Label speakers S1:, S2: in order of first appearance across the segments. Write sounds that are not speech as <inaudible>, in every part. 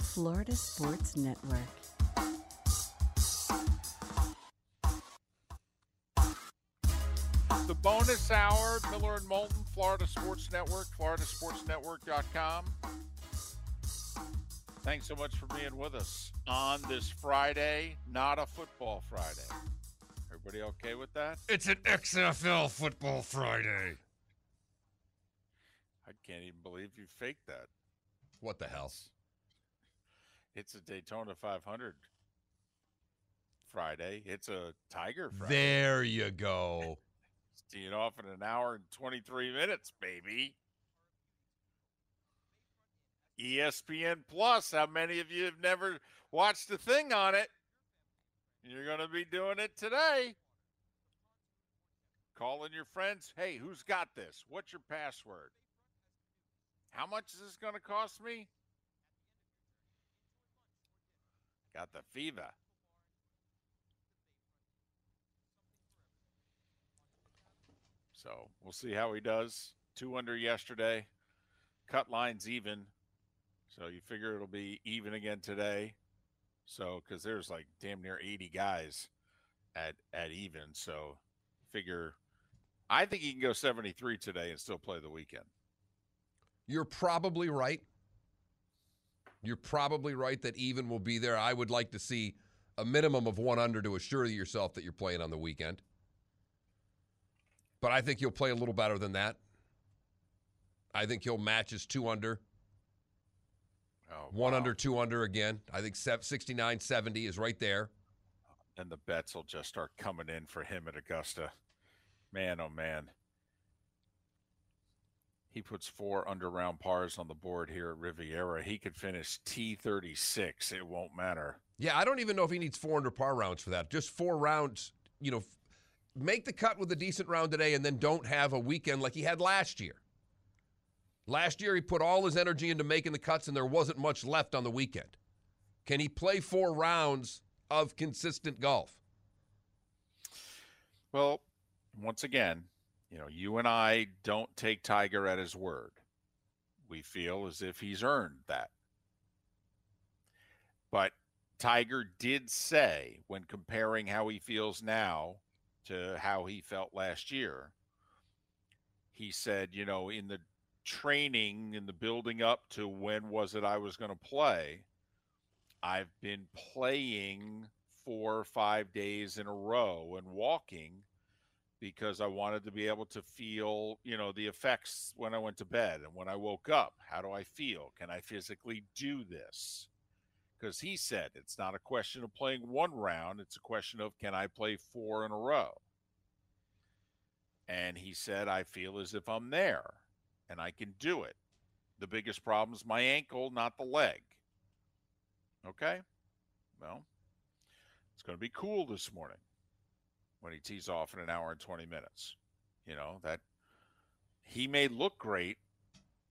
S1: Florida Sports Network.
S2: The bonus hour, Miller and Moulton, Florida Sports Network, floridasportsnetwork.com. Thanks so much for being with us on this Friday, not a football Friday. Everybody okay with that?
S3: It's an XFL Football Friday.
S2: I can't even believe you faked that.
S3: What the hell?
S2: It's a Daytona 500 Friday. It's a Tiger Friday.
S3: There you go. <laughs>
S2: It's teeing off in an hour and 23 minutes, baby. ESPN Plus. How many of you have never watched a thing on it? You're going to be doing it today. Calling your friends. Hey, who's got this? What's your password? How much is this going to cost me? Got the fever. So we'll see how he does. Two under yesterday. Cut lines even. So you figure it'll be even again today. So because there's like damn near 80 guys at at even. So figure I think he can go 73 today and still play the weekend.
S3: You're probably right. You're probably right that even will be there. I would like to see a minimum of one under to assure yourself that you're playing on the weekend. But I think you'll play a little better than that. I think he'll match his two under.
S2: Oh,
S3: One
S2: wow.
S3: under, two under again. I think 69 70 is right there.
S2: and the bets will just start coming in for him at Augusta. Man, oh man. He puts four under round pars on the board here at Riviera. He could finish T36. It won't matter.
S3: Yeah, I don't even know if he needs four under par rounds for that. Just four rounds, you know, f- make the cut with a decent round today and then don't have a weekend like he had last year. Last year, he put all his energy into making the cuts and there wasn't much left on the weekend. Can he play four rounds of consistent golf?
S2: Well, once again, you know, you and I don't take Tiger at his word. We feel as if he's earned that. But Tiger did say, when comparing how he feels now to how he felt last year, he said, you know, in the training, in the building up to when was it I was going to play, I've been playing four or five days in a row and walking because I wanted to be able to feel, you know, the effects when I went to bed and when I woke up. How do I feel? Can I physically do this? Because he said it's not a question of playing one round, it's a question of can I play four in a row? And he said, I feel as if I'm there and I can do it. The biggest problem is my ankle, not the leg. Okay? Well, it's going to be cool this morning when he tees off in an hour and 20 minutes. You know, that he may look great,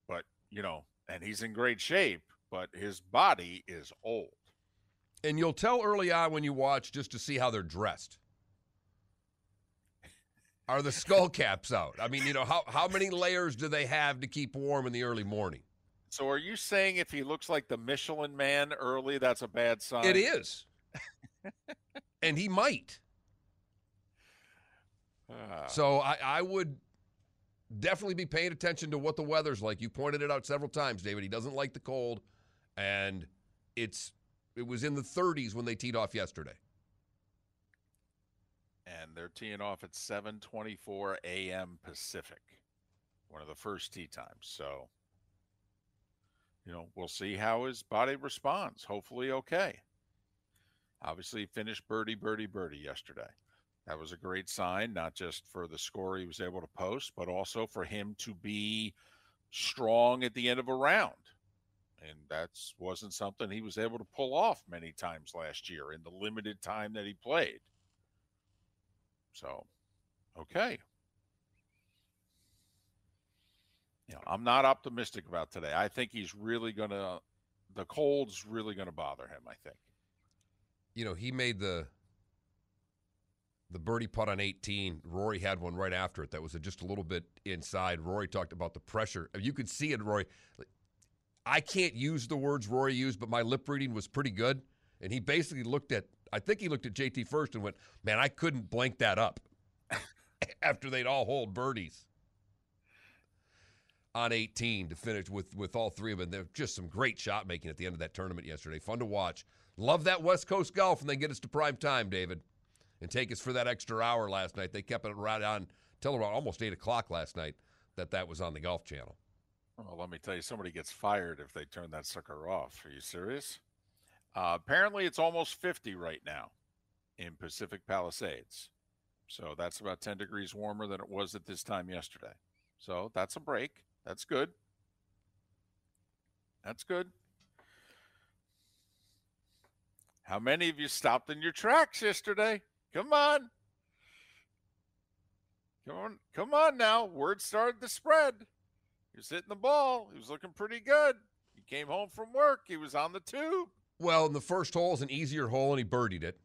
S2: but, you know, and he's in great shape, but his body is old.
S3: And you'll tell early on when you watch just to see how they're dressed. Are the skull <laughs> caps out? I mean, you know, how, how many layers do they have to keep warm in the early morning?
S2: So are you saying if he looks like the Michelin man early, that's a bad sign?
S3: It is. <laughs> and he might.
S2: Ah,
S3: So I, I would definitely be paying attention to what the weather's like. You pointed it out several times, David. He doesn't like the cold, and it's it was in the 30s when they teed off yesterday.
S2: and they're teeing off at 7:24 a.m. Pacific, one of the first tee times. So, you know, we'll see how his body responds. Hopefully, okay. Obviously, he finished birdie, birdie, birdie yesterday. That was a great sign, not just for the score he was able to post, but also for him to be strong at the end of a round. And that wasn't something he was able to pull off many times last year in the limited time that he played. So, okay. You know, I'm not optimistic about today. I think he's really going to, the cold's really going to bother him, I think.
S3: You know, he made the the birdie putt on 18. Rory had one right after it that was just a little bit inside. Rory talked about the pressure. Uh, you could see it, Rory. I can't use the words Rory used, but my lip reading was pretty good. And he basically looked at, I think he looked at JT first and went, man, I couldn't blank that up <laughs> after they'd all hold birdies on 18 to finish with with all three of them. They're just some great shot making at the end of that tournament yesterday. Fun to watch. Love that West Coast golf, and they get us to prime time, David, and take us for that extra hour last night. They kept it right on till around almost eight o'clock last night that that was on the Golf Channel.
S2: Well, let me tell you, somebody gets fired if they turn that sucker off. Are you serious? Uh, apparently, it's almost 50 right now in Pacific Palisades. So that's about 10 degrees warmer than it was at this time yesterday. So that's a break. That's good. That's good. How many of you stopped in your tracks yesterday? Come on. Come on, come on now. Word started to spread. He was hitting the ball. He was looking pretty good. He came home from work. He was on the tube.
S3: Well, in the first hole is an easier hole, and he birdied it.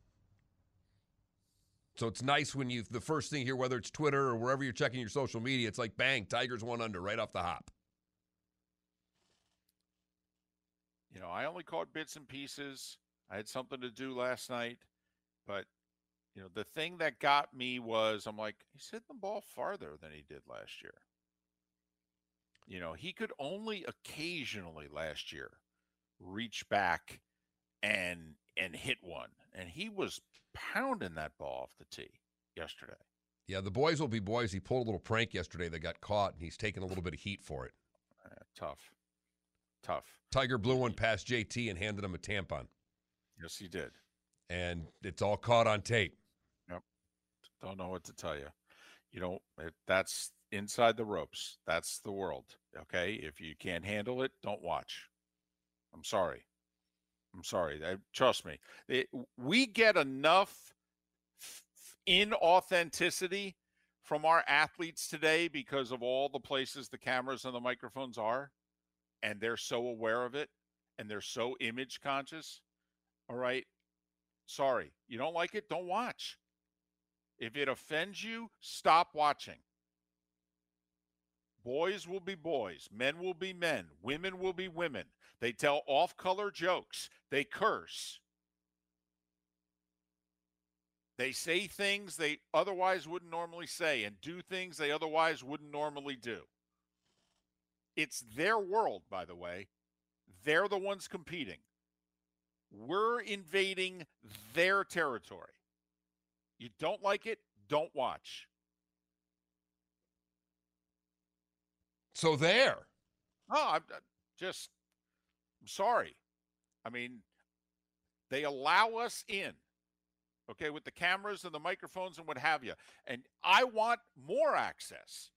S3: So it's nice when you the first thing here, whether it's Twitter or wherever you're checking your social media, it's like bang, Tigers one under right off the hop.
S2: You know, I only caught bits and pieces. I had something to do last night, but you know, the thing that got me was I'm like, he's hitting the ball farther than he did last year. You know, he could only occasionally last year reach back and and hit one. And he was pounding that ball off the tee yesterday.
S3: Yeah, the boys will be boys. He pulled a little prank yesterday that got caught, and he's taking a little bit of heat for it.
S2: Uh, tough. Tough.
S3: Tiger blew one past JT and handed him a tampon.
S2: Yes, he did.
S3: And it's all caught on tape.
S2: Don't know what to tell you. You know, it, that's inside the ropes. That's the world. Okay. If you can't handle it, don't watch. I'm sorry. I'm sorry. I, trust me. It, we get enough inauthenticity from our athletes today because of all the places the cameras and the microphones are, and they're so aware of it and they're so image conscious. All right. Sorry. You don't like it? Don't watch. If it offends you, stop watching. Boys will be boys, men will be men, women will be women. They tell off color jokes, they curse. They say things they otherwise wouldn't normally say and do things they otherwise wouldn't normally do. It's their world, by the way. They're the ones competing. We're invading their territory. You don't like it, don't watch.
S3: So there.
S2: Oh, I'm uh, just I'm sorry. I mean, they allow us in, okay, with the cameras and the microphones and what have you. And I want more access.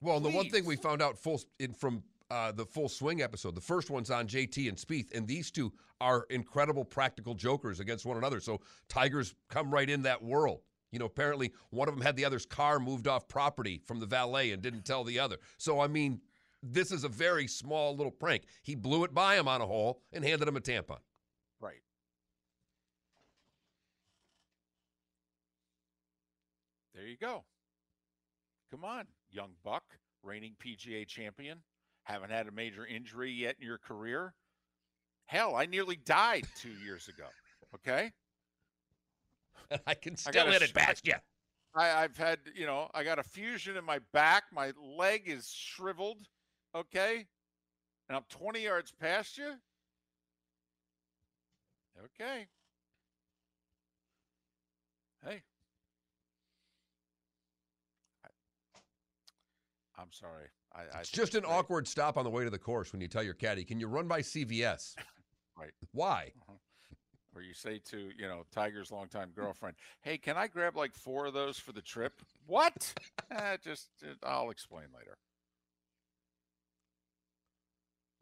S3: Well, the one thing we found out full in from uh, the full swing episode, the first one's on JT and Spieth, and these two are incredible practical jokers against one another. So Tigers come right in that world. You know, apparently one of them had the other's car moved off property from the valet and didn't tell the other. So I mean, this is a very small little prank. He blew it by him on a hole and handed him a tampon.
S2: Right. There you go. Come on, young buck, reigning PGA champion. Haven't had a major injury yet in your career. Hell, I nearly died two years ago. Okay. <laughs>
S3: I can still I hit it past you.
S2: I, I've had, you know, I got a fusion in my back. My leg is shriveled. Okay. And I'm 20 yards past you. Okay. Hey. I, am sorry. I,
S3: it's just an awkward stop on the way to the course when you tell your caddy, "Can you run by CVS?" <laughs>
S2: right.
S3: Why?
S2: Uh-huh. Or you say to you know Tiger's longtime girlfriend, "Hey, can I grab like four of those for the trip?" What? <laughs> eh, just I'll explain later.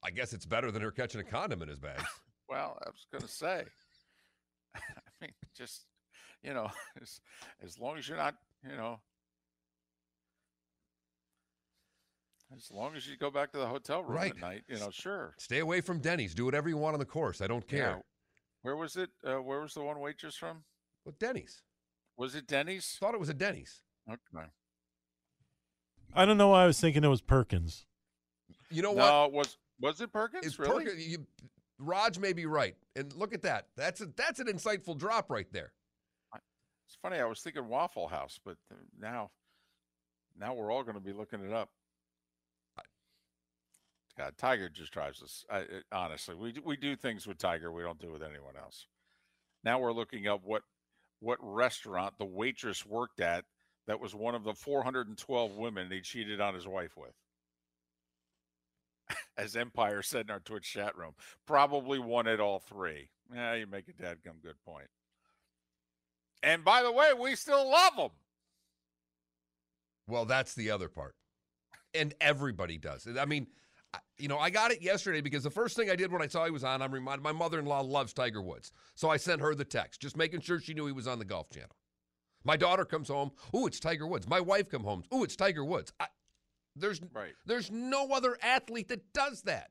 S3: I guess it's better than her catching a condom in his bag. <laughs>
S2: well, I was going to say. I mean, just you know, as, as long as you're not, you know, as long as you go back to the hotel room
S3: right.
S2: at night, you know, sure.
S3: Stay away from Denny's. Do whatever you want on the course. I don't care. Yeah.
S2: Where was it? Uh, where was the one waitress from?
S3: Well, Denny's.
S2: Was it Denny's?
S3: Thought it was a Denny's.
S2: Okay.
S4: I don't know why I was thinking it was Perkins.
S3: You know
S2: no,
S3: what?
S2: it was Was it Perkins?
S3: It's
S2: really?
S3: Perkins. You, Raj may be right, and look at that. That's a, that's an insightful drop right there.
S2: It's funny. I was thinking Waffle House, but now, now we're all going to be looking it up. God, Tiger just drives us. I, it, honestly, we we do things with Tiger we don't do with anyone else. Now we're looking up what what restaurant the waitress worked at that was one of the 412 women he cheated on his wife with. <laughs> As Empire said in our Twitch chat room, probably one at all three. Yeah, you make a dadgum good point. And by the way, we still love them.
S3: Well, that's the other part. And everybody does. I mean, you know, I got it yesterday because the first thing I did when I saw he was on, I'm reminded my mother in law loves Tiger Woods. So I sent her the text, just making sure she knew he was on the Golf Channel. My daughter comes home, ooh, it's Tiger Woods. My wife come home, ooh, it's Tiger Woods. I, there's
S2: Right,
S3: there's no other athlete that does that.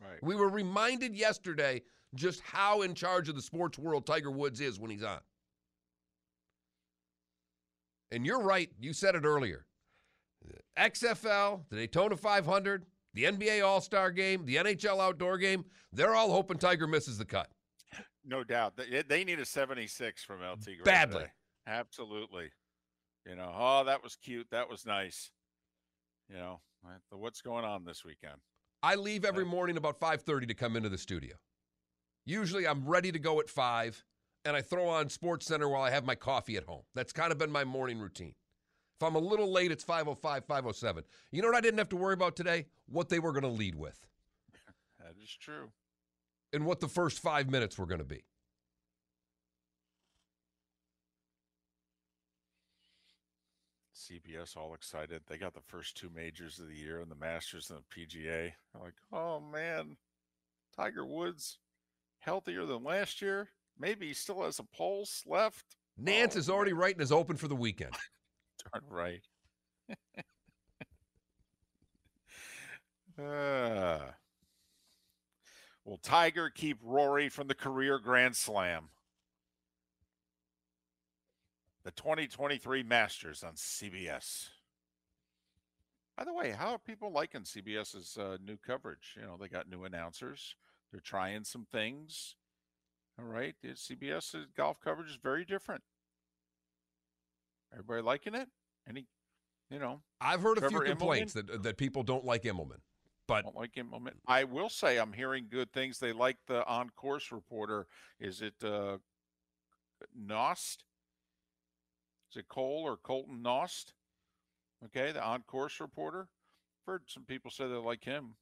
S2: right.
S3: We were reminded yesterday just how in charge of the sports world Tiger Woods is when he's on. And you're right. You said it earlier. XFL, the Daytona 500, the NBA All Star game, the NHL outdoor game, they're all hoping Tiger misses the cut.
S2: No doubt. They, need a 76 from LT
S3: Badly.
S2: today. Absolutely. You know, oh, that was cute. That was nice. You know, what's going on this weekend?
S3: I leave every morning about 5:30 to come into the studio. Usually I'm ready to go at 5 and I throw on Sports Center while I have my coffee at home. That's kind of been my morning routine. If I'm a little late it's 5:05, 5:07. You know what I didn't have to worry about today? What they were going to lead with <laughs>
S2: That is true.
S3: and what the first 5 minutes were going to be.
S2: CBS all excited. They got the first two majors of the year and the Masters and the PGA. They're like, oh man, Tiger Woods healthier than last year. Maybe he still has a pulse left.
S3: Nantz
S2: Oh,
S3: is already writing his open for the weekend. <laughs>
S2: Darn <laughs> right. uh, will Tiger keep Rory from the career Grand Slam? The 2023 Masters on CBS. By the way, how are people liking CBS's uh, new coverage? You know, they got new announcers. They're trying some things. All right, CBS golf coverage is very different. Everybody liking it? Any, you know,
S3: I've heard a
S2: Trevor
S3: few complaints that that people don't like Immelman. But
S2: don't like moment. I will say I'm hearing good things. They like the on course reporter. Is it uh Knost? Is it Cole or Colton Knost? Okay, the on course reporter. I've Heard some people say they like him.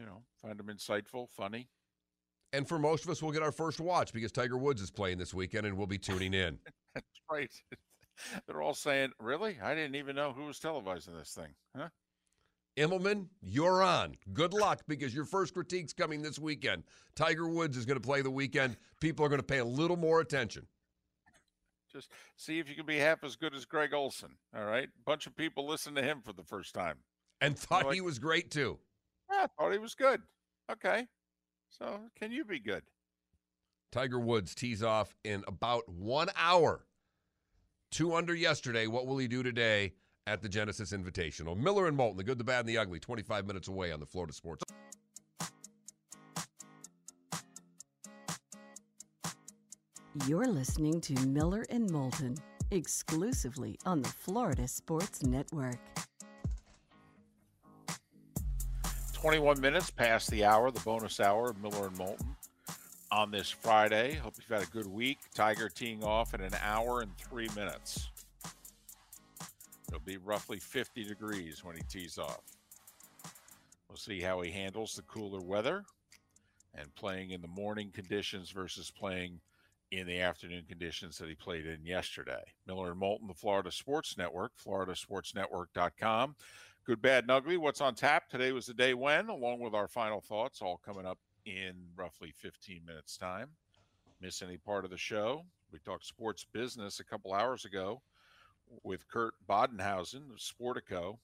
S2: You know, find him insightful, funny.
S3: and for most of us we'll get our first watch because Tiger Woods is playing this weekend and we'll be tuning in. <laughs>
S2: That's <laughs> right. <laughs> They're all saying, "Really? I didn't even know who was televising this thing." Huh?
S3: Immelman, you're on. Good luck because your first critique's coming this weekend. Tiger Woods is going to play the weekend. People are going to pay a little more attention.
S2: Just see if you can be half as good as Greg Olsen. All right, bunch of people listened to him for the first time.
S3: And thought
S2: like-
S3: he was great too.
S2: Yeah, I thought he was good. Okay. So can you be good?
S3: Tiger Woods tees off in about one hour. Two under yesterday. What will he do today at the Genesis Invitational? Miller and Moulton, the good, the bad, and the ugly, 25 minutes away on the Florida Sports.
S1: You're listening to Miller and Moulton exclusively on the Florida Sports Network.
S2: 21 minutes past the hour, the bonus hour of Miller and Moulton on this Friday. Hope you've had a good week. Tiger teeing off in an hour and three minutes. It'll be roughly 50 degrees when he tees off. We'll see how he handles the cooler weather and playing in the morning conditions versus playing in the afternoon conditions that he played in yesterday. Miller and Moulton, the Florida Sports Network, floridasportsnetwork.com. Good, bad, and ugly. What's on tap? Today was the day when, along with our final thoughts, all coming up in roughly 15 minutes' time. Miss any part of the show? We talked sports business a couple hours ago with Kurt Badenhausen of Sportico.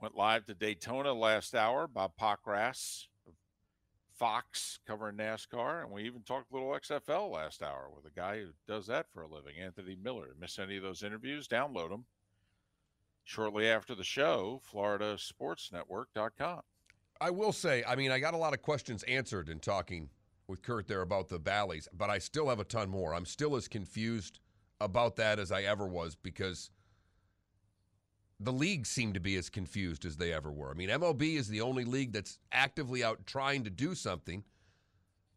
S2: Went live to Daytona last hour. Bob Pockrass of Fox covering NASCAR. And we even talked a little XFL last hour with a guy who does that for a living, Anthony Miller. Miss any of those interviews? Download them shortly after the show, floridasportsnetwork.com.
S3: I will say, I mean, I got a lot of questions answered in talking with Kurt there about the Bally's, but I still have a ton more. I'm still as confused about that as I ever was because the leagues seem to be as confused as they ever were. I mean, MLB is the only league that's actively out trying to do something.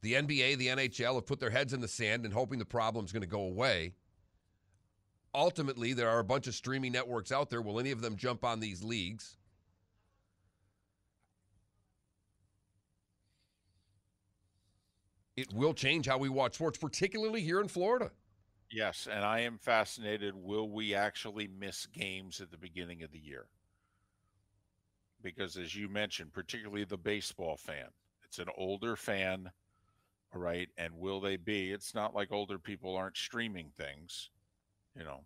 S3: The NBA, the NHL have put their heads in the sand and hoping the problem's going to go away. Ultimately, there are a bunch of streaming networks out there. Will any of them jump on these leagues? It will change how we watch sports, particularly here in Florida.
S2: Yes, and I am fascinated. Will we actually miss games at the beginning of the year? Because, as you mentioned, particularly the baseball fan, it's an older fan, right? And will they be? It's not like older people aren't streaming things, you know,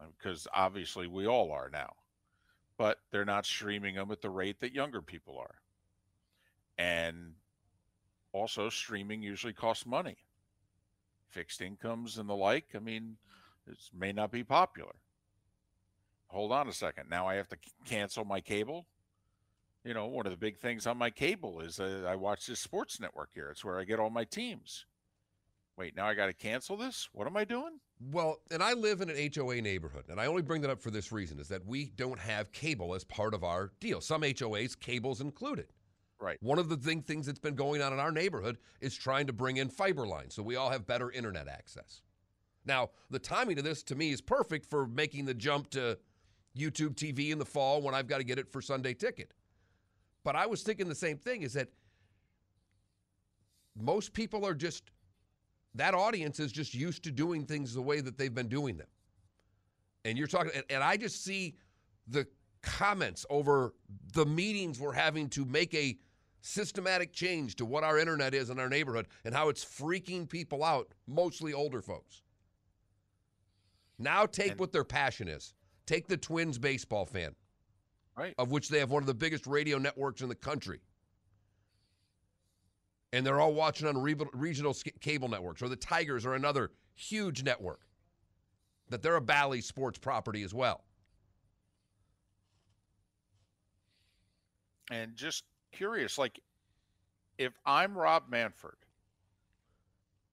S2: uh, because obviously we all are now, but they're not streaming them at the rate that younger people are. And also, streaming usually costs money fixed incomes and the like. I mean, it may not be popular. Hold on a second. Now I have to cancel my cable. You know, one of the big things on my cable is uh, I watch this sports network here. It's where I get all my teams. Wait, now I got to cancel this? What am I doing?
S3: Well, and I live in an HOA neighborhood, and I only bring that up for this reason is that we don't have cable as part of our deal. Some HOAs, cable's included.
S2: Right.
S3: One of the thing, things that's been going on in our neighborhood is trying to bring in fiber lines so we all have better internet access. Now, the timing of this to me is perfect for making the jump to YouTube TV in the fall when I've got to get it for Sunday ticket. But I was thinking the same thing is that most people are just that audience is just used to doing things the way that they've been doing them. And you're talking and, and I just see the comments over the meetings we're having to make a systematic change to what our internet is in our neighborhood and how it's freaking people out, mostly older folks. Now take and, what their passion is. Take the Twins baseball fan,
S2: right?
S3: Of which they have one of the biggest radio networks in the country. And they're all watching on re- regional cable networks, or the Tigers are another huge network. That they're a Bally sports property as well.
S2: And just curious, like if I'm Rob Manfred,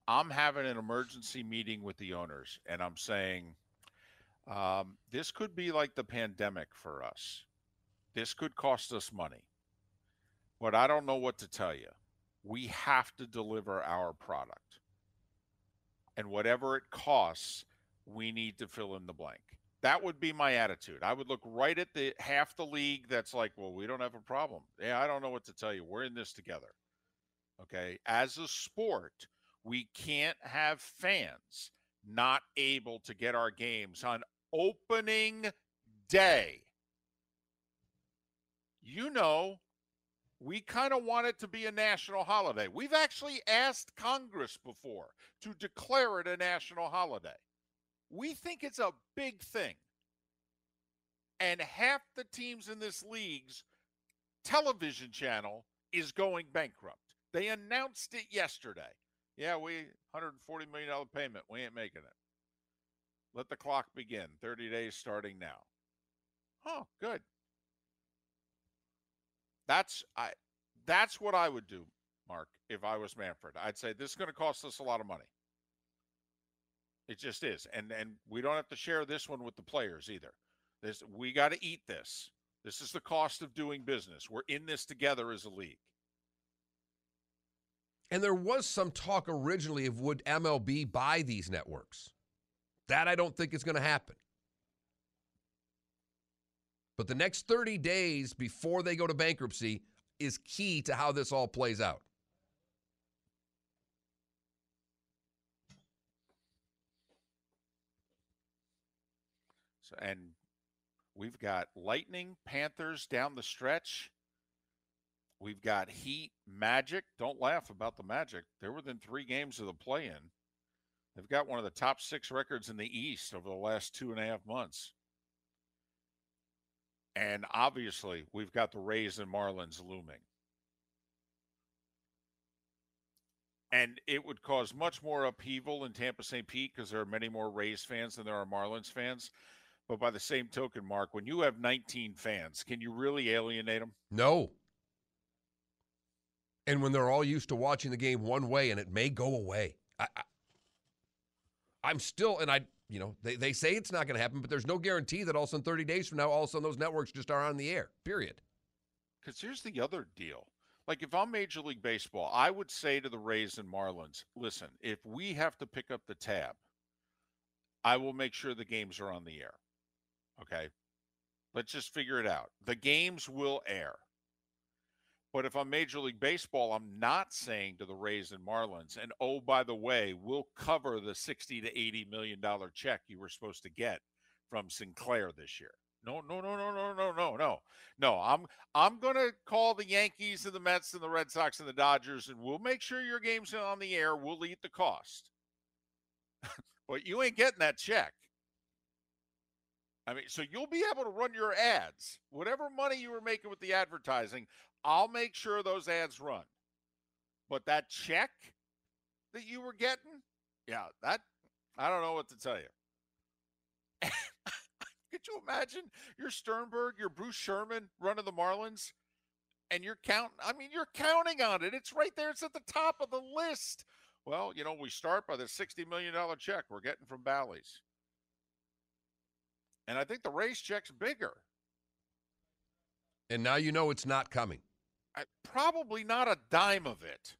S2: I'm having an emergency meeting with the owners and I'm saying, um, this could be like the pandemic for us. This could cost us money. But I don't know what to tell you. We have to deliver our product. And whatever it costs, we need to fill in the blank. That would be my attitude. I would look right at the half the league that's like, well, we don't have a problem. Yeah, I don't know what to tell you. We're in this together. Okay. As a sport, we can't have fans not able to get our games on opening day. You know, we kind of want it to be a national holiday. We've actually asked Congress before to declare it a national holiday. We think it's a big thing. And half the teams in this league's television channel is going bankrupt. They announced it yesterday. Yeah, we 140 million dollar payment. We ain't making it. Let the clock begin. 30 days starting now. Oh, good. That's I that's what I would do, Mark, if I was Manfred. I'd say this is going to cost us a lot of money. It just is. And and we don't have to share this one with the players either. This we got to eat this. This is the cost of doing business. We're in this together as a league.
S3: And there was some talk originally of would MLB buy these networks. That I don't think is going to happen. But the next 30 days before they go to bankruptcy is key to how this all plays out.
S2: So, and we've got Lightning, Panthers down the stretch. We've got Heat, Magic. Don't laugh about the Magic. They're within three games of the play in. They've got one of the top six records in the East over the last two and a half months. And obviously, we've got the Rays and Marlins looming. And it would cause much more upheaval in Tampa St. Pete because there are many more Rays fans than there are Marlins fans. But by the same token, Mark, when you have 19 fans, can you really alienate them?
S3: No. And when they're all used to watching the game one way and it may go away. I, I, am still, and I, you know, they, they say it's not going to happen, but there's no guarantee that all of a sudden 30 days from now, all of a sudden those networks just are on the air, period.
S2: Because here's the other deal. Like if I'm Major League Baseball, I would say to the Rays and Marlins, listen, if we have to pick up the tab, I will make sure the games are on the air. Okay. Let's just figure it out. The games will air. But if I'm Major League Baseball, I'm not saying to the Rays and Marlins, and oh, by the way, we'll cover the 60 to 80 million dollar check you were supposed to get from Sinclair this year. No, no, no, no, no, no, no, no. No, I'm I'm gonna call the Yankees and the Mets and the Red Sox and the Dodgers, and we'll make sure your game's on the air. We'll eat the cost. <laughs> but you ain't getting that check. I mean, so you'll be able to run your ads. Whatever money you were making with the advertising, I'll make sure those ads run. But that check that you were getting, yeah, that I don't know what to tell you. <laughs> Could you imagine your Sternberg, your Bruce Sherman running the Marlins? And you're counting, I mean, you're counting on it. It's right there. It's at the top of the list. Well, you know, we start by the $60 million check we're getting from Bally's. And I think the Rays check's bigger.
S3: And now you know it's not coming.
S2: I, probably not a dime of it.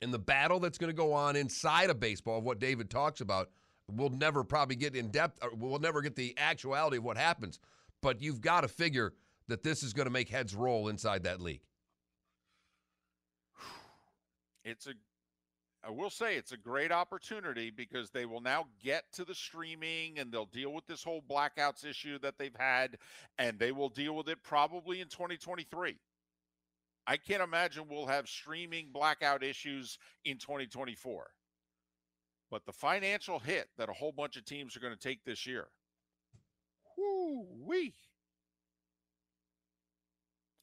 S3: And the battle that's going to go on inside of baseball, of what David talks about, we'll never probably get in depth, or we'll never get the actuality of what happens. But you've got to figure that this is going to make heads roll inside that league.
S2: It's a I will say it's a great opportunity because they will now get to the streaming and they'll deal with this whole blackouts issue that they've had, and they will deal with it probably in 2023. I can't imagine we'll have streaming blackout issues in 2024. But the financial hit that a whole bunch of teams are going to take this year, whoo wee.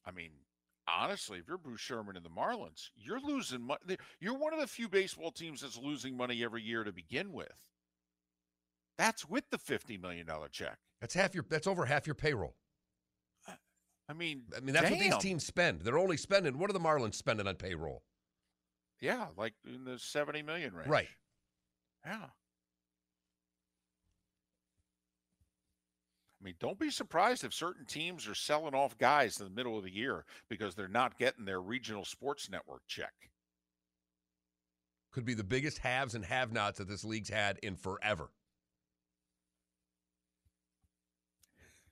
S2: I mean, honestly, if you're Bruce Sherman and the Marlins, you're losing money. You're one of the few baseball teams that's losing money every year to begin with. That's with the fifty million dollar check.
S3: That's half your. That's over half your payroll.
S2: Uh, I mean,
S3: I mean that's
S2: damn.
S3: what these teams spend. They're only spending. What are the Marlins spending on payroll?
S2: Yeah, like in the seventy million range.
S3: Right.
S2: Yeah. I mean, don't be surprised if certain teams are selling off guys in the middle of the year because they're not getting their regional sports network check.
S3: Could be the biggest haves and have nots that this league's had in forever.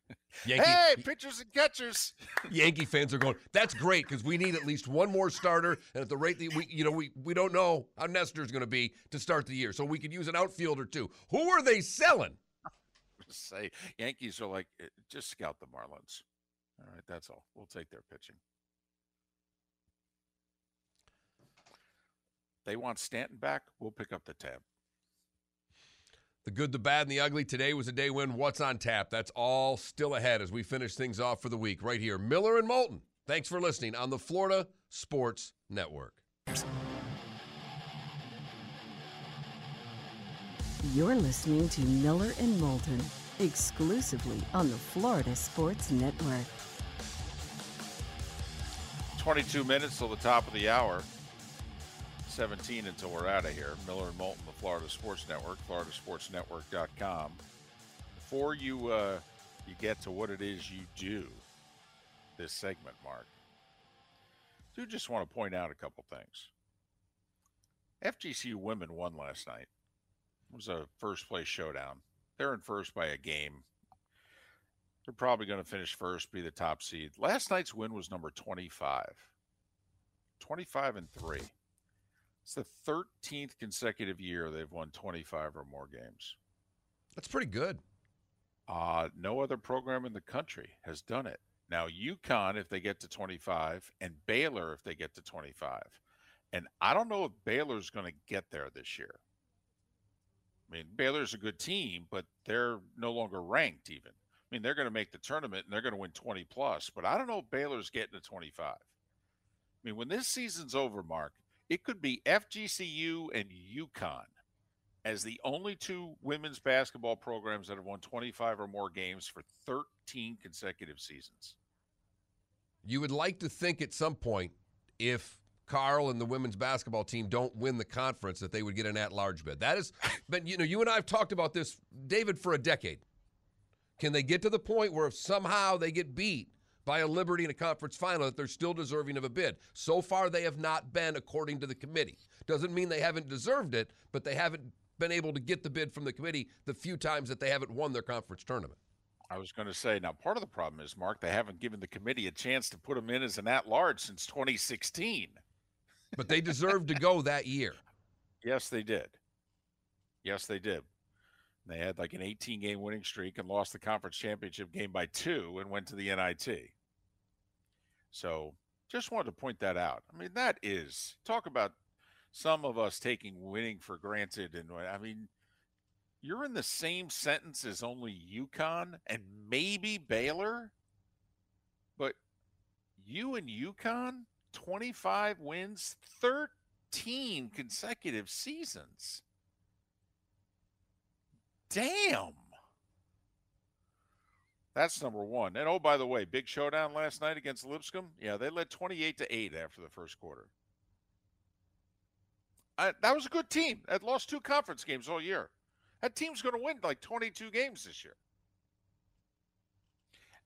S3: <laughs>
S2: Yankee, hey, pitchers and catchers.
S3: Yankee fans are going. That's great because we need at least one more starter, and at the rate that we, you know, we we don't know how Nestor's going to be to start the year, so we could use an outfielder too. Who are they selling?
S2: Say Yankees are like, eh, just scout the Marlins. All right, that's all. We'll take their pitching. They want Stanton back. We'll pick up the tab.
S3: The good, the bad, and the ugly. Today was a day when what's on tap. That's all still ahead as we finish things off for the week right here. Miller and Moulton. Thanks for listening on the Florida Sports Network.
S1: You're listening to Miller and Moulton exclusively on the Florida Sports Network.
S2: 22 minutes till the top of the hour. 17 until we're out of here. Miller and Moulton, the Florida Sports Network, floridasportsnetwork.com. Before you uh, you get to what it is you do, this segment, Mark, I do just want to point out a couple things. FGCU women won last night. It was a first place showdown. They're in first by a game. They're probably going to finish first, be the top seed. Last night's win was number 25. 25 and 3. It's the 13th consecutive year they've won 25 or more games.
S3: That's pretty good.
S2: Uh, no other program in the country has done it. Now, UConn, if they get to 25, and Baylor, if they get to 25. And I don't know if Baylor's going to get there this year. I mean, Baylor's a good team, but they're no longer ranked even. I mean, they're going to make the tournament and they're going to win 20 plus, but I don't know if Baylor's getting to 25. I mean, when this season's over, Mark, it could be FGCU and UConn as the only two women's basketball programs that have won 25 or more games for 13 consecutive seasons.
S3: You would like to think at some point, if Karl and the women's basketball team don't win the conference, that they would get an at-large bid. That is, but you know, you and I have talked about this, David, for a decade. Can they get to the point where if somehow they get beat by a Liberty in a conference final, that they're still deserving of a bid? So far, they have not been, according to the committee. Doesn't mean they haven't deserved it, but they haven't been able to get the bid from the committee the few times that they haven't won their conference tournament.
S2: I was going to say now part of the problem is Mark they haven't given the committee a chance to put them in as an at-large since 2016.
S3: But they deserved to go that year.
S2: Yes, they did. Yes, they did. They had like an 18 game winning streak and lost the conference championship game by two and went to the NIT. So just wanted to point that out. I mean, that is talk about some of us taking winning for granted. And I mean, you're in the same sentence as only UConn and maybe Baylor, but you and UConn, 25 wins, 13 consecutive seasons. Damn. That's number one. And oh, by the way, big showdown last night against Lipscomb. Yeah, they led 28 to 8 after the first quarter. I, that was a good team. That lost two conference games all year. That team's going to win like 22 games this year.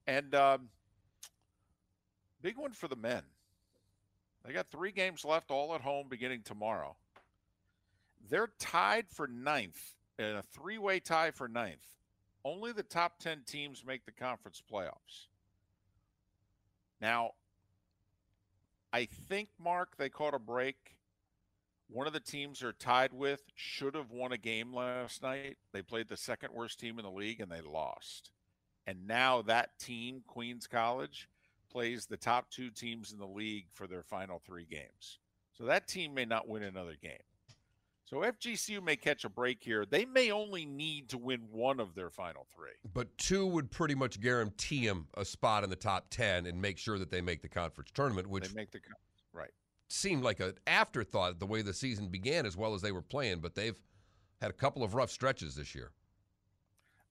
S2: And um, big one for the men. They got three games left, all at home, beginning tomorrow. They're tied for ninth in a three way tie for ninth. Only the top 10 teams make the conference playoffs. Now, I think, Mark, they caught a break. One of the teams they're tied with should have won a game last night. They played the second worst team in the league and they lost. And now that team, Queens College, plays the top two teams in the league for their final three games. So that team may not win another game. So FGCU may catch a break here. They may only need to win one of their final three.
S3: But two would pretty much guarantee them a spot in the top 10 and make sure that they make the conference tournament, which
S2: they make the right.
S3: Seemed like an afterthought the way the season began as well as they were playing, but they've had a couple of rough stretches this year.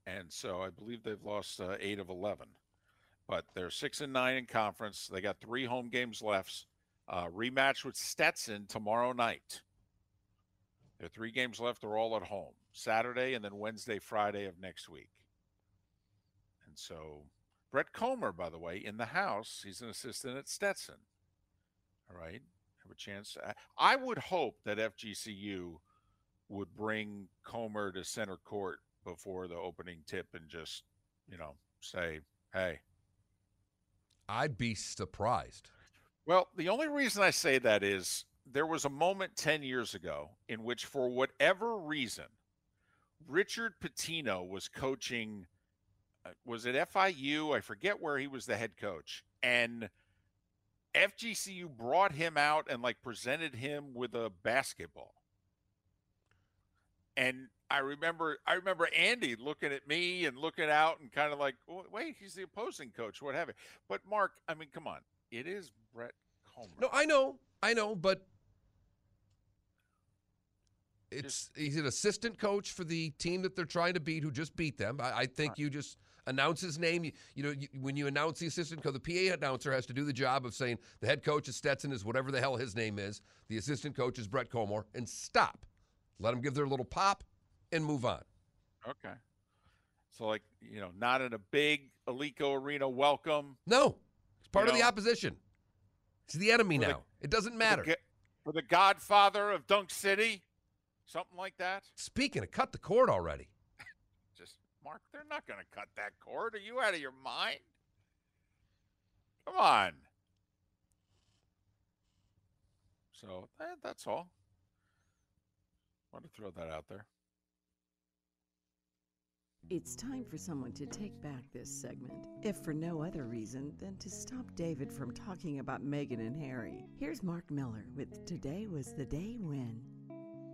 S2: And so I believe they've lost uh, 8 of 11. But they're 6 and 9 in conference. They got 3 home games left. Uh, rematch with Stetson tomorrow night. There are three games left. They're all at home Saturday and then Wednesday, Friday of next week. And so, Brett Comer, by the way, in the house, he's an assistant at Stetson. All right. Have a chance. To, I would hope that FGCU would bring Comer to center court before the opening tip and just, you know, say, hey.
S3: I'd be surprised.
S2: Well, the only reason I say that is there was a moment 10 years ago in which, for whatever reason, Richard Pitino was coaching, uh, was it FIU? I forget where he was the head coach. And FGCU brought him out and like presented him with a basketball. And I remember, I remember Andy looking at me and looking out and kind of like, wait, he's the opposing coach, what have you. But Mark, I mean, come on, it is Brett Comer.
S3: No, I know, I know, but it's he's an assistant coach for the team that they're trying to beat, who just beat them. I, I think you just announce his name. You, you know, you, when you announce the assistant coach, the PA announcer has to do the job of saying the head coach is Stetson, is whatever the hell his name is. The assistant coach is Brett Comer, and stop. Let them give their little pop and move on.
S2: Okay. So, like, you know, not in a big Alico Arena welcome.
S3: No, it's part you of know, the opposition. It's the enemy now. The, it doesn't matter.
S2: For the, for the godfather of Dunk City. Something like that.
S3: Speaking of cut the cord already. <laughs>
S2: Just Mark, they're not going to cut that cord. Are you out of your mind? Come on. So eh, that's all. Want to throw that out there.
S1: It's time for someone to take back this segment, if for no other reason than to stop David from talking about Meghan and Harry. Here's Mark Miller with Today Was the Day When.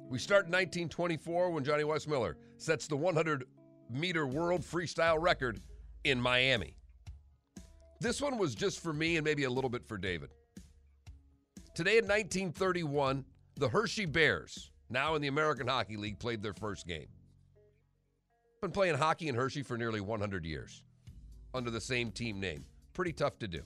S3: We start in 1924 when Johnny Weissmuller sets the 100 meter world freestyle record in Miami. This one was just for me and maybe a little bit for David. Today in 1931, the Hershey Bears, now in the American Hockey League, played their first game. Been playing hockey in Hershey for nearly 100 years under the same team name. Pretty tough to do.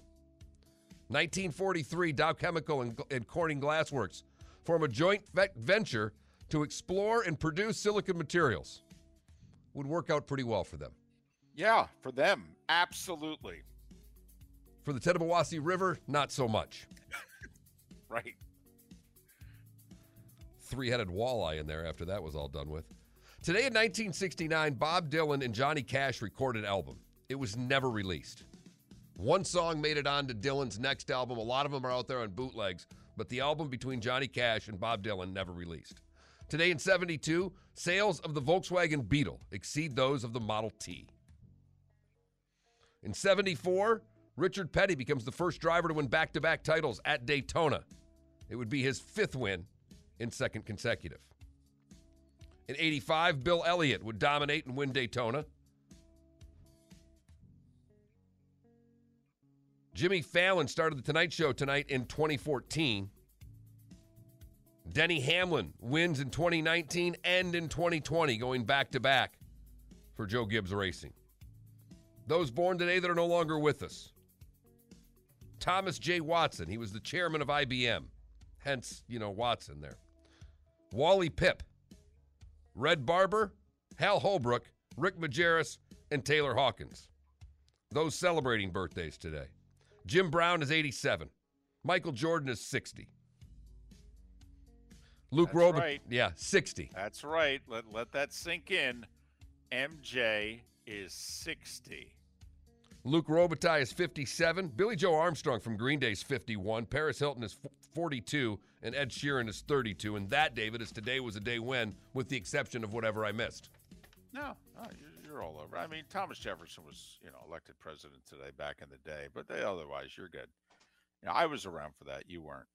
S3: 1943, Dow Chemical and, and Corning Glassworks form a joint ve- venture to explore and produce silicon materials. Would work out pretty well for them.
S2: Yeah, for them, absolutely.
S3: For the Tittabawassee River, not so much. <laughs>
S2: Right.
S3: Three headed walleye in there after that was all done with. Today in 1969, Bob Dylan and Johnny Cash recorded an album. It was never released. One song made it onto Dylan's next album. A lot of them are out there on bootlegs, but the album between Johnny Cash and Bob Dylan never released. Today in 72, sales of the Volkswagen Beetle exceed those of the Model T. In 74, Richard Petty becomes the first driver to win back to back titles at Daytona. It would be his fifth win in second consecutive. In 85, Bill Elliott would dominate and win Daytona. Jimmy Fallon started The Tonight Show tonight in 2014. Denny Hamlin wins in 2019 and in 2020, going back to back for Joe Gibbs Racing. Those born today that are no longer with us. Thomas J. Watson, he was the chairman of IBM, hence, you know, Watson there. Wally Pipp, Red Barber, Hal Holbrook, Rick Majerus, and Taylor Hawkins. Those celebrating birthdays today. Jim Brown is 87. Michael Jordan is 60. Luke
S2: That's
S3: Robert,
S2: right.
S3: yeah, 60.
S2: That's right. Let let that sink in. MJ is 60.
S3: Luc Robitaille is 57. Billie Joe Armstrong from Green Day is 51. Paris Hilton is 42. And Ed Sheeran is 32. And that, David, is today was a day when, with the exception of whatever I missed.
S2: No, no you're, you're all over. I mean, Thomas Jefferson was, you know, elected president today back in the day, but they, otherwise, you're good. You know, I was around for that. You weren't.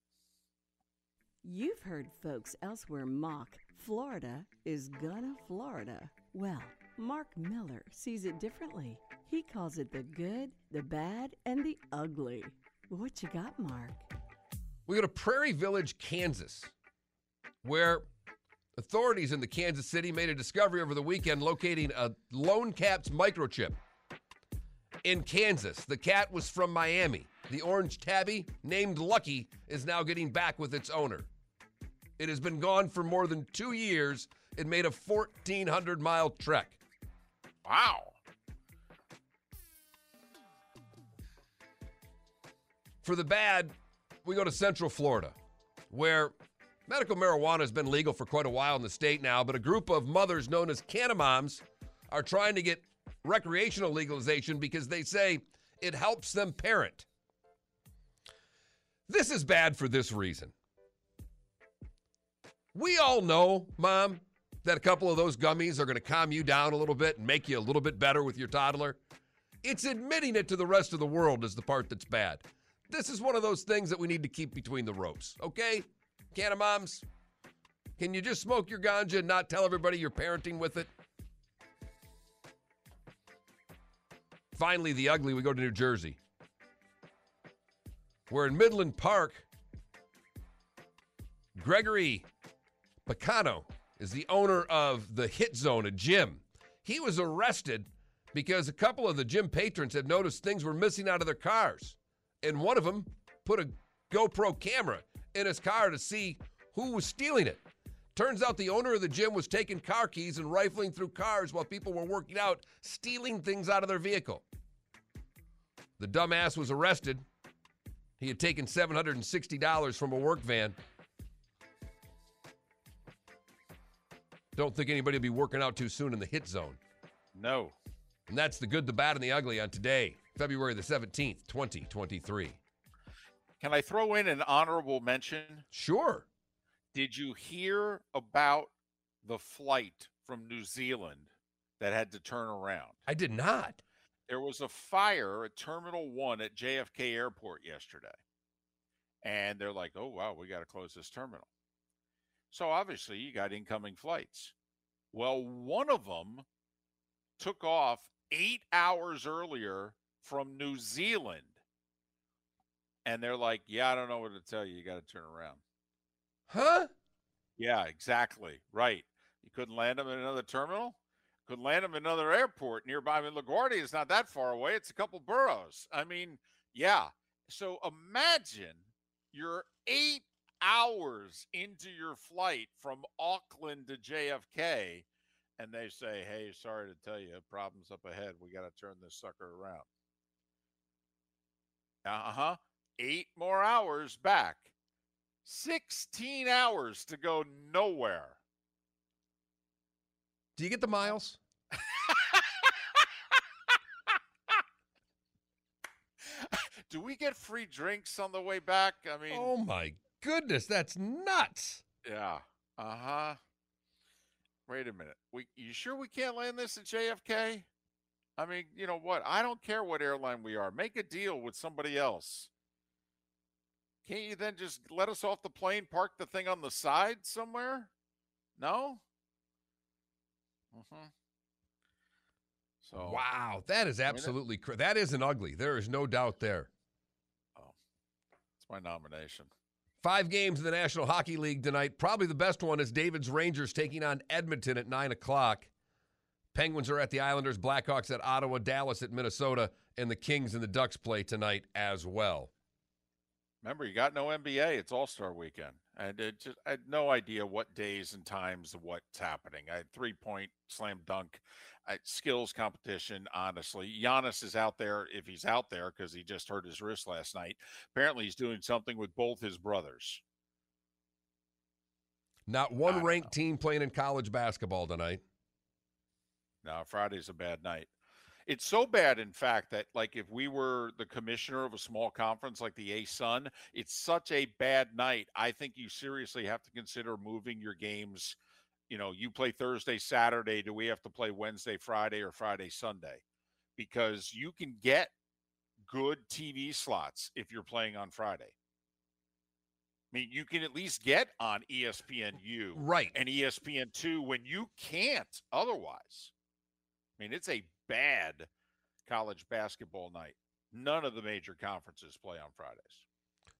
S1: You've heard folks elsewhere mock Florida is gonna Florida. Well, Mark Miller sees it differently. He calls it the good, the bad, and the ugly. What you got, Mark?
S3: We go to Prairie Village, Kansas, where authorities in the Kansas City made a discovery over the weekend locating a lone cat's microchip in Kansas. The cat was from Miami. The orange tabby, named Lucky, is now getting back with its owner. It has been gone for more than two years. It made a 1,400 mile trek.
S2: Wow.
S3: For the bad, we go to Central Florida, where medical marijuana has been legal for quite a while in the state now, but a group of mothers known as Canamoms are trying to get recreational legalization because they say it helps them parent. This is bad for this reason. We all know, Mom, that a couple of those gummies are going to calm you down a little bit and make you a little bit better with your toddler. It's admitting it to the rest of the world is the part that's bad. This is one of those things that we need to keep between the ropes, okay? Canna moms, can you just smoke your ganja and not tell everybody you're parenting with it? Finally, the ugly, we go to New Jersey. We're in Midland Park, Gregory Picano is the owner of the Hit Zone, a gym. He was arrested because a couple of the gym patrons had noticed things were missing out of their cars. And one of them put a GoPro camera in his car to see who was stealing it. Turns out the owner of the gym was taking car keys and rifling through cars while people were working out, stealing things out of their vehicle. The dumbass was arrested. He had taken $760 from a work van. Don't think anybody will be working out too soon in the hit zone.
S2: No.
S3: And that's the good, the bad, and the ugly on today, February the 17th, 2023.
S2: Can I throw in an honorable mention?
S3: Sure.
S2: Did you hear about the flight from New Zealand that had to turn around?
S3: I did not.
S2: There was a fire at Terminal 1 at JFK Airport yesterday. And they're like, oh, wow, we got to close this terminal. So obviously, you got incoming flights. Well, one of them took off eight hours earlier from New Zealand. And they're like, yeah, I don't know what to tell you. You got to turn around.
S3: Huh?
S2: Yeah, exactly. Right. You couldn't land them in another terminal. Couldn't land them in another airport nearby. I mean, LaGuardia is not that far away. It's a couple boroughs. I mean, yeah, So imagine you're eight hours into your flight from Auckland to JFK, and they say, "Hey, sorry to tell you, problems up ahead. We got to turn this sucker around." Uh huh. Eight more hours back. 16 hours to go nowhere.
S3: Do you get the miles? <laughs>
S2: Do we get free drinks on the way back? I mean,
S3: Oh my goodness, that's nuts.
S2: yeah. Uh huh. Wait a minute. We you sure we can't land this at JFK? I mean, you know what? I don't care what airline we are. Make a deal with somebody else. Can't you then just let us off the plane, park the thing on the side somewhere? No? Mm-hmm. So
S3: Wow, that is absolutely cra- that isn't ugly. There is no doubt there. Oh.
S2: it's my nomination.
S3: Five games in the National Hockey League tonight. Probably the best one is David's Rangers taking on Edmonton at nine o'clock. Penguins are at the Islanders, Blackhawks at Ottawa, Dallas at Minnesota, and the Kings and the Ducks play tonight as well.
S2: Remember, you got no NBA. It's All Star Weekend, and it just I had no idea what days and times what's happening. I had three point slam dunk, I, skills competition. Honestly, Giannis is out there if he's out there because he just hurt his wrist last night. Apparently, he's doing something with both his brothers.
S3: Not one ranked team playing in college basketball tonight.
S2: No, Friday's a bad night. It's so bad, in fact, that like if we were the commissioner of a small conference like the ASUN, it's such a bad night. I think you seriously have to consider moving your games. You know, you play Thursday, Saturday. Do we have to play Wednesday, Friday, or Friday, Sunday? Because you can get good TV slots if you're playing on Friday. I mean, you can at least get on E ESPNU
S3: Right.
S2: and E ESPN2 when you can't otherwise. I mean, it's a bad college basketball night. None of the major conferences play on Fridays.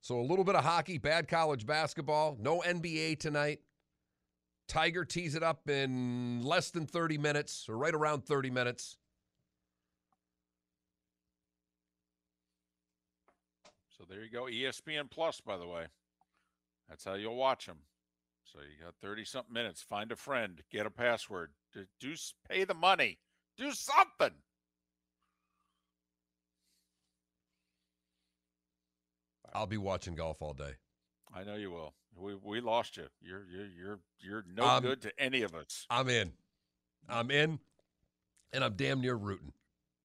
S3: So a little bit of hockey, bad college basketball, no NBA tonight. Tiger tees it up in less than 30 minutes, or right around 30 minutes.
S2: So there you go. ESPN Plus, by the way. That's how you'll watch them. So you got 30 something minutes. Find a friend, get a password, do pay the money, do something.
S3: I'll be watching golf all day.
S2: I know you will. We we lost you. You're you're you're you're no
S3: Um,
S2: good to any of us.
S3: I'm in. I'm in, and I'm damn near rooting.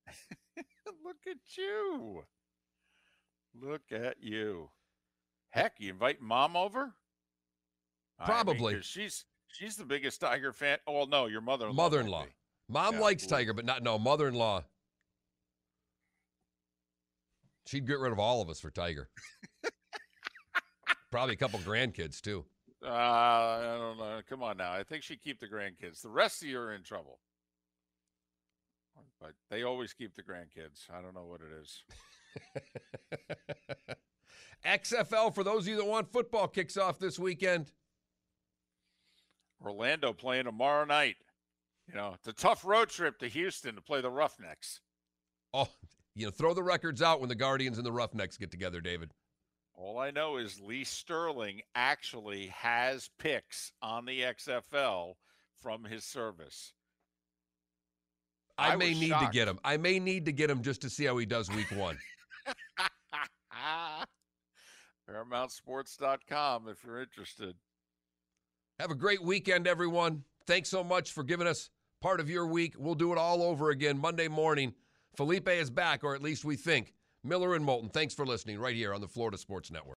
S3: <laughs>
S2: Look at you. Look at you. Heck, you invite mom over? I mean, she's she's the biggest Tiger fan. Oh, well, no, your mother-in-law.
S3: Mother-in-law. Mom
S2: Yeah,
S3: likes. Tiger, but not no mother-in-law. She'd get rid of all of us for Tiger. <laughs> Probably a couple grandkids too.
S2: Uh, I don't know. Come on now. I think she'd keep the grandkids. The rest of you are in trouble. But they always keep the grandkids. I don't know what it is. <laughs>
S3: XFL for those of you that want football kicks off this weekend.
S2: Orlando playing tomorrow night. You know, it's a tough road trip to Houston to play the Roughnecks.
S3: Oh, you know, throw the records out when the Guardians and the Roughnecks get together, David.
S2: All I know is Lee Sterling actually has picks on the XFL from his service.
S3: I,
S2: I
S3: may need
S2: shocked.
S3: to get him. I may need to get him just to see how he does week one. <laughs>
S2: ParamountSports.com if you're interested.
S3: Have a great weekend, everyone. Thanks so much for giving us part of your week. We'll do it all over again Monday morning. Felipe is back, or at least we think. Miller and Moulton, thanks for listening right here on the Florida Sports Network.